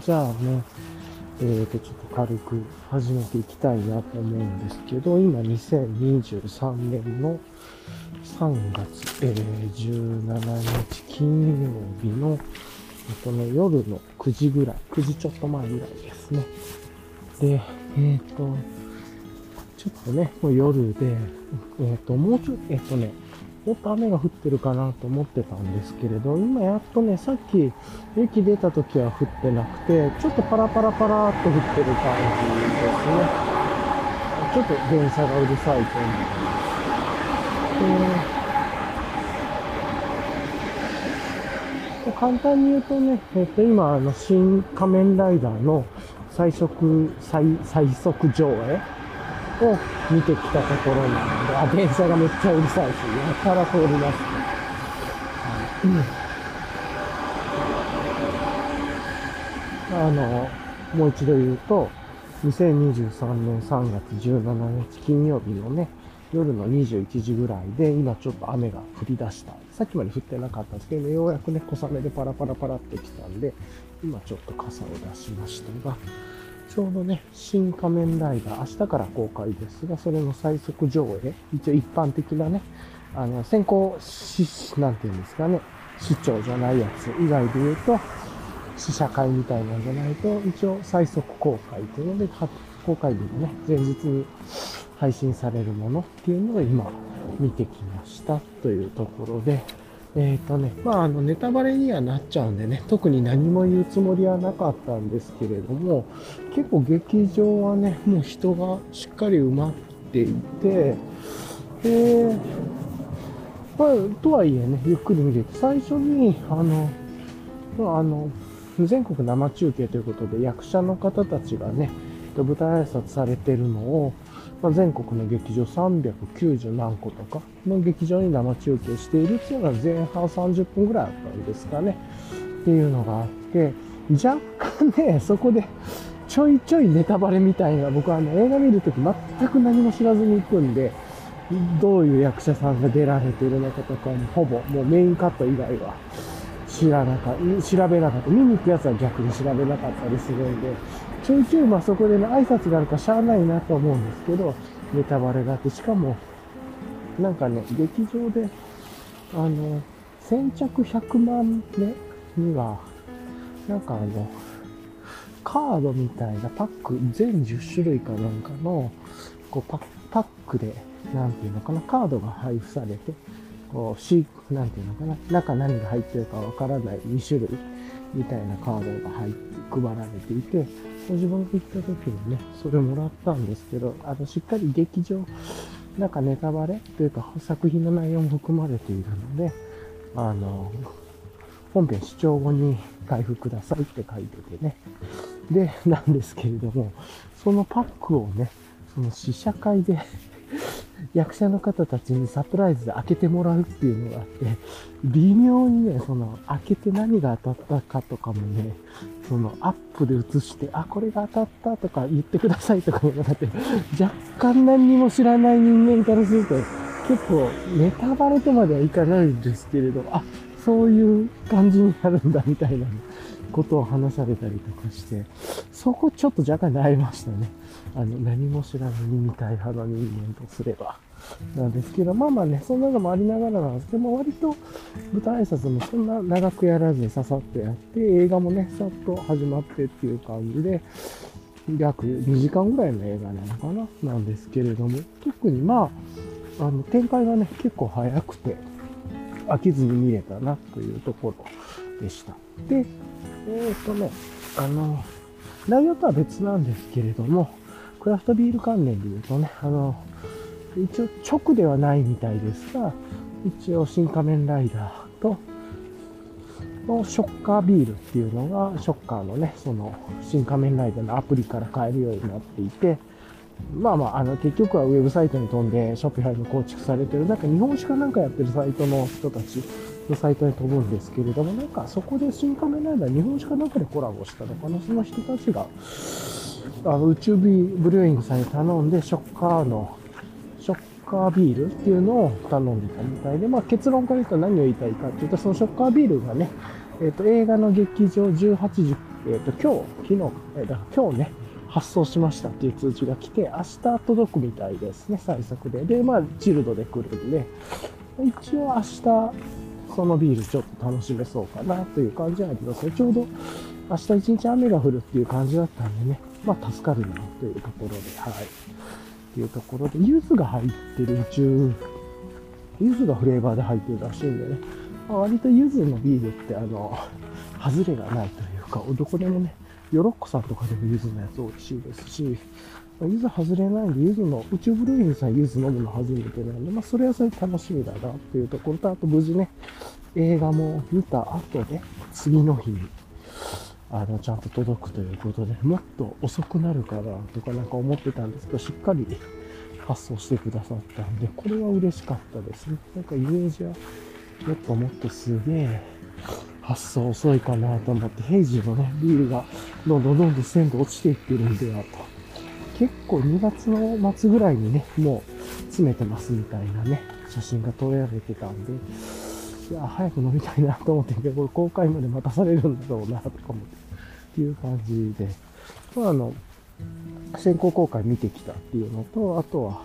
じゃあね、えーと、ちょっと軽く始めていきたいなと思うんですけど、今2023年の3月、えー、17日金曜日の、えっとね、夜の9時ぐらい、9時ちょっと前ぐらいですね。で、えっ、と、ちょっとね、もう夜で、えっ、と、もうちょっと、えっ、とね、もっと雨が降ってるかなと思ってたんですけれど、今やっとね、さっき駅出た時は降ってなくて、ちょっとパラパラパラっと降ってる感じですね。ちょっと電車がうるさいと思います。で簡単に言うとね、えっ、と、今、あの、新仮面ライダーの最速、最、最速上映を見てきたところなので、あ、電車がめっちゃうるさいし、やたら通りますね。あの、もう一度言うと、2023年3月17日金曜日のね、夜の21時ぐらいで、今ちょっと雨が降り出した。さっきまで降ってなかったんですけど、ようやくね、小雨でパラパラパラってきたんで、今ちょっと傘を出しましたが、ちょうどね、新仮面ライダー、明日から公開ですが、それの最速上映、一応一般的なね、あの、先行し、なんて言うんですかね、市長じゃないやつ以外で言うと、試写会みたいなんじゃないと、一応最速公開というので、公開日のね、前日に配信されるものっていうのを今見てきましたというところで、えっ、ー、とね、まあ、あの、ネタバレにはなっちゃうんでね、特に何も言うつもりはなかったんですけれども、結構劇場はね、もう人がしっかり埋まっていて、で、まあ、とはいえね、ゆっくり見れて、最初に、あの、まあ、あの、全国生中継ということで、役者の方たちがね、舞台挨拶されてるのを、まあ、全国の劇場390何個とかの劇場に生中継しているっていうのが前半30分ぐらいあったんですかね。っていうのがあって、若干ね、そこでちょいちょいネタバレみたいな、僕はあの映画見るとき全く何も知らずに行くんで、どういう役者さんが出られてるのかとかもほぼもうメインカット以外は知らなかった、調べなかった。見に行くやつは逆に調べなかったりするんで、ちょいちょいまあそこでね、挨拶があるからしゃあないなと思うんですけど、ネタバレがあって、しかも、なんかね、劇場で、あの、先着100万目には、なんかあの、カードみたいなパック、全10種類かなんかの、こうパパックで、なんていうのかな、カードが配布されて、こう、シーク、なんていうのかな、中何が入ってるかわからない2種類みたいなカードが入って、配られていて、自分が行った時にね、それもらったんですけど、あの、しっかり劇場、なんかネタバレというか作品の内容も含まれているので、あの、本編視聴後に開封くださいって書いててね。で、なんですけれども、そのパックをね、その試写会で役者の方たちにサプライズで開けてもらうっていうのがあって、微妙にね、その、開けて何が当たったかとかもね、その、アップで映して、あ、これが当たったとか言ってくださいとか言われて、若干何にも知らない人間からすると、結構、ネタバレとまではいかないんですけれど、あ、そういう感じになるんだみたいなことを話されたりとかして、そこちょっと若干悩みましたね。あの、何も知らずに見たい派の人間とすれば。なんですけど、まあまあね、そんなのもありながらなんですけど、も割と舞台挨拶もそんな長くやらずにささっとやって、映画もね、さっと始まってっていう感じで、約2時間ぐらいの映画なのかななんですけれども、特にまあ、あの、展開がね、結構早くて、飽きずに見れたなというところでした。で、えっ、ー、とね、あの、内容とは別なんですけれども、クラフトビール関連で言うとね、あの、一応直ではないみたいですが、一応新仮面ライダーと、のショッカービールっていうのが、ショッカーのね、その、新仮面ライダーのアプリから買えるようになっていて、まあまあ、あの、結局はウェブサイトに飛んで、ショッピファイの構築されてる、なんか日本史かなんかやってるサイトの人たちのサイトに飛ぶんですけれども、なんかそこで新仮面ライダー日本史かなんかでコラボしたのかな、その人たちが、あの、宇宙ビブリューイングさんに頼んで、ショッカーの、ショッカービールっていうのを頼んでたみたいで、まあ結論から言うと何を言いたいかっていうと、そのショッカービールがね、えっ、ー、と、映画の劇場18時えっ、と、今日、昨日、えーだから今日ね、発送しましたっていう通知が来て、明日届くみたいですね、最速で。で、まあ、チルドで来るんで、一応明日、そのビールちょっと楽しめそうかなという感じはありますね。ちょうど明日一日雨が降るっていう感じだったんでね、まあ助かるなというところで、はい。っていうところで、柚子が入ってる宇宙、柚子がフレーバーで入ってるらしいんでね、まあ、割と柚子のビールってあの、外れがないというか、どこでもね、ヨロッコさんとかでも柚子のやつ美味しいですし、まあ柚子外れないんで、柚子の、宇宙ブルーインさん柚子飲むの初めてなんで、まあそれはそれで楽しみだなっていうところと、あと無事ね、映画も見た後で、次の日に、あの、ちゃんと届くということで、もっと遅くなるかなとかなんか思ってたんですけど、しっかり発送してくださったんで、これは嬉しかったですね。なんかイメージは、もっともっとすげえ、発送遅いかなと思って、平時のね、ビールがどんどんどんどん鮮度落ちていってるんではと。結構2月の末ぐらいにね、もう詰めてますみたいなね、写真が撮られてたんで、いや、早く飲みたいなと思ってんけど、これ公開まで待たされるんだろうなとか思って、っていう感じで、まあ、あの、先行公開見てきたっていうのと、あとは、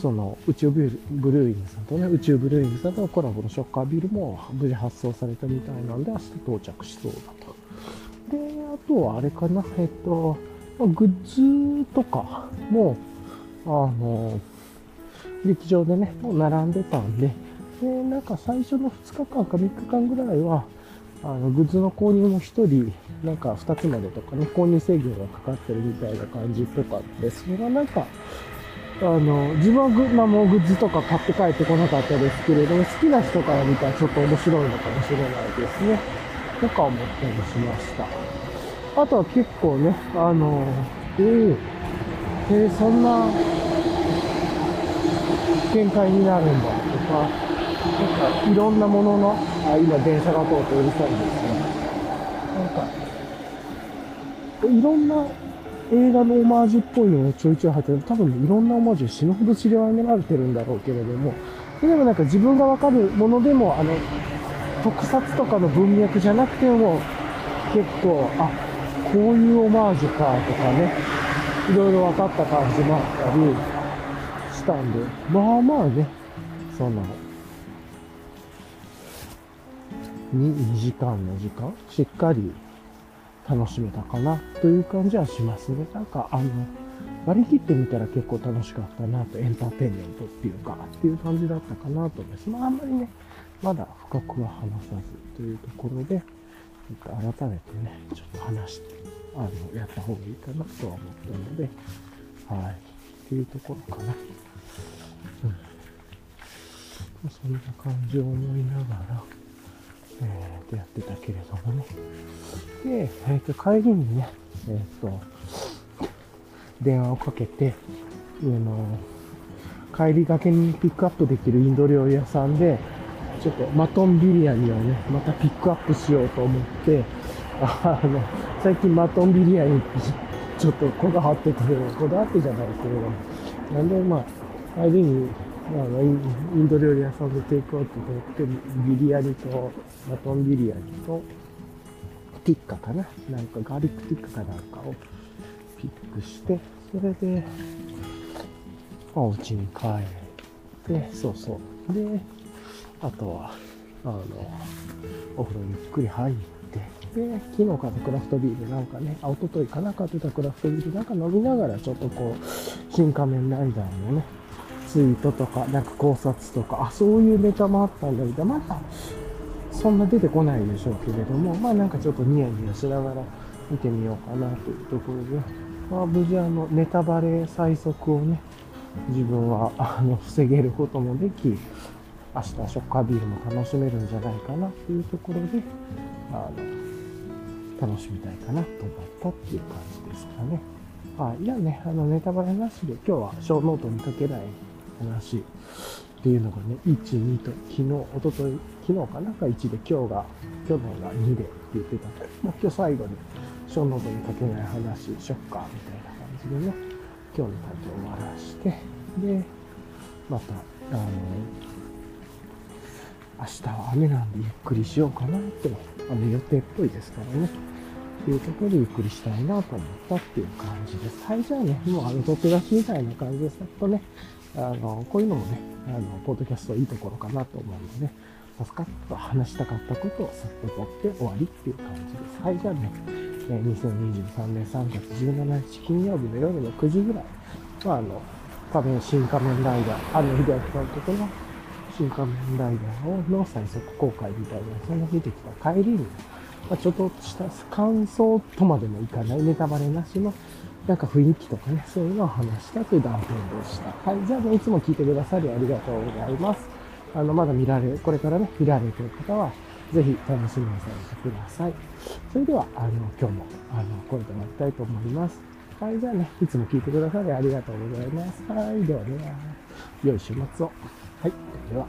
その宇宙ブルーイングさんとね、宇宙ブルーイングさんとのコラボのショッカービルも無事発送されたみたいなんで、明日到着しそうだと。で、あとはあれかな、えっと、グッズとかも、あの、劇場でね、もう並んでたんで、で、なんか最初の2日間か3日間ぐらいは、あの、グッズの購入も1人、なんか2つまでとかね、購入制限がかかってるみたいな感じっぽかったです。それがなんか、あの、自分はグ,、まあ、もうグッズとか買って帰ってこなかったですけれども、好きな人から見たらちょっと面白いのかもしれないですね。とか思ったりしました。あとは結構ね、あの、えー、えーそんな展開になるんだとか、なんかいろんなものの、あ、今電車が通ってうるさいんですね。なんか、いろんな映画のオマージュっぽいのがちょいちょい入ってる。多分いろんなオマージュ死ぬほど散りばめられてるんだろうけれども、でもなんか自分がわかるものでも、あの、特撮とかの文脈じゃなくても、結構、あ、こういうオマージュかとかね、いろいろ分かった感じもあったりしたんで、まあまあね、その、2, 時間の時間、しっかり楽しめたかなという感じはしますね。なんか、あの、割り切ってみたら結構楽しかったなと、エンターテインメントっていうか、っていう感じだったかなと思います。まあ、あんまりね、まだ深くは話さずというところで、改めてね、ちょっと話して、あの、やった方がいいかなとは思ったので、はい。っていうところかな。うん。まそんな感じを思いながら、えー、とやってたけれどもね。で、えっ、と、帰りにね、えっ、と、電話をかけて、あの、帰りがけにピックアップできるインド料理屋さんで、ちょっとマトンビリヤニをね、またピックアップしようと思って、あ の、最近マトンビリヤニちょっとこだわってくれる、こだわってじゃないけれども、なんでまあ、帰りに、あのインド料理屋さんでテイクアウト取って、ビリヤニと、マトンビリヤニと、ティッカかな？なんかガーリックティッカかなんかをピックして、それで、まあ、お家に帰って、そうそう。で、あとは、あの、お風呂ゆっくり入って、で、昨日買ったクラフトビールなんかね、あ、一昨日かな買ってたクラフトビールなんか飲みながらちょっとこう、新仮面ライダーのね、ツイートとか、なんか考察とか、あ、そういうネタもあったんだみたいな、また、そんな出てこないでしょうけれども、まあなんかちょっとニヤニヤしながら見てみようかなというところで、まあ無事あの、ネタバレ最速をね、自分はあの防げることもでき、明日ショッカービールも楽しめるんじゃないかなっていうところで、あの、楽しみたいかなと思ったっていう感じですかね。はい。じゃあね、あの、ネタバレなしで今日は Show note に書けない話っていうのがね、1、2と、昨日、一昨日昨日かな？んか1で今日が、去年が2でって言ってたんで、もう今日最後に Show note に書けない話、ショッカーみたいな感じでね、今日の感じを終わらして、で、また、あの、明日は雨なんでゆっくりしようかなって、雨予定っぽいですからね。っていうところでゆっくりしたいなと思ったっていう感じです。はい、じゃあね、もうあの、取って出しみたいな感じでさっとね、あの、こういうのもね、あの、ポッドキャストいいところかなと思うので、さすかっと話したかったことをさっと取って終わりっていう感じです。はい、じゃあね、え2023年3月17日金曜日の夜の9時ぐらい、まあ、あの、仮面、新仮面ライダー、あの、秀明監督の新仮面ライダーの最速公開みたいな、その出てきた帰りに、まあ、ちょっとした感想とまでもいかないネタバレなしの、なんか雰囲気とかね、そういうのを話したという断片でした。はい。じゃあね、いつも聞いてくださりありがとうございます。あの、まだ見られる、これからね、見られてる方は、ぜひ楽しみにされてください。それでは、あの、今日も、あの、これで終わりたいと思います。はい、じゃあね、いつも聞いてくださりありがとうございます。はい、ではでは、良い週末を。はい、では。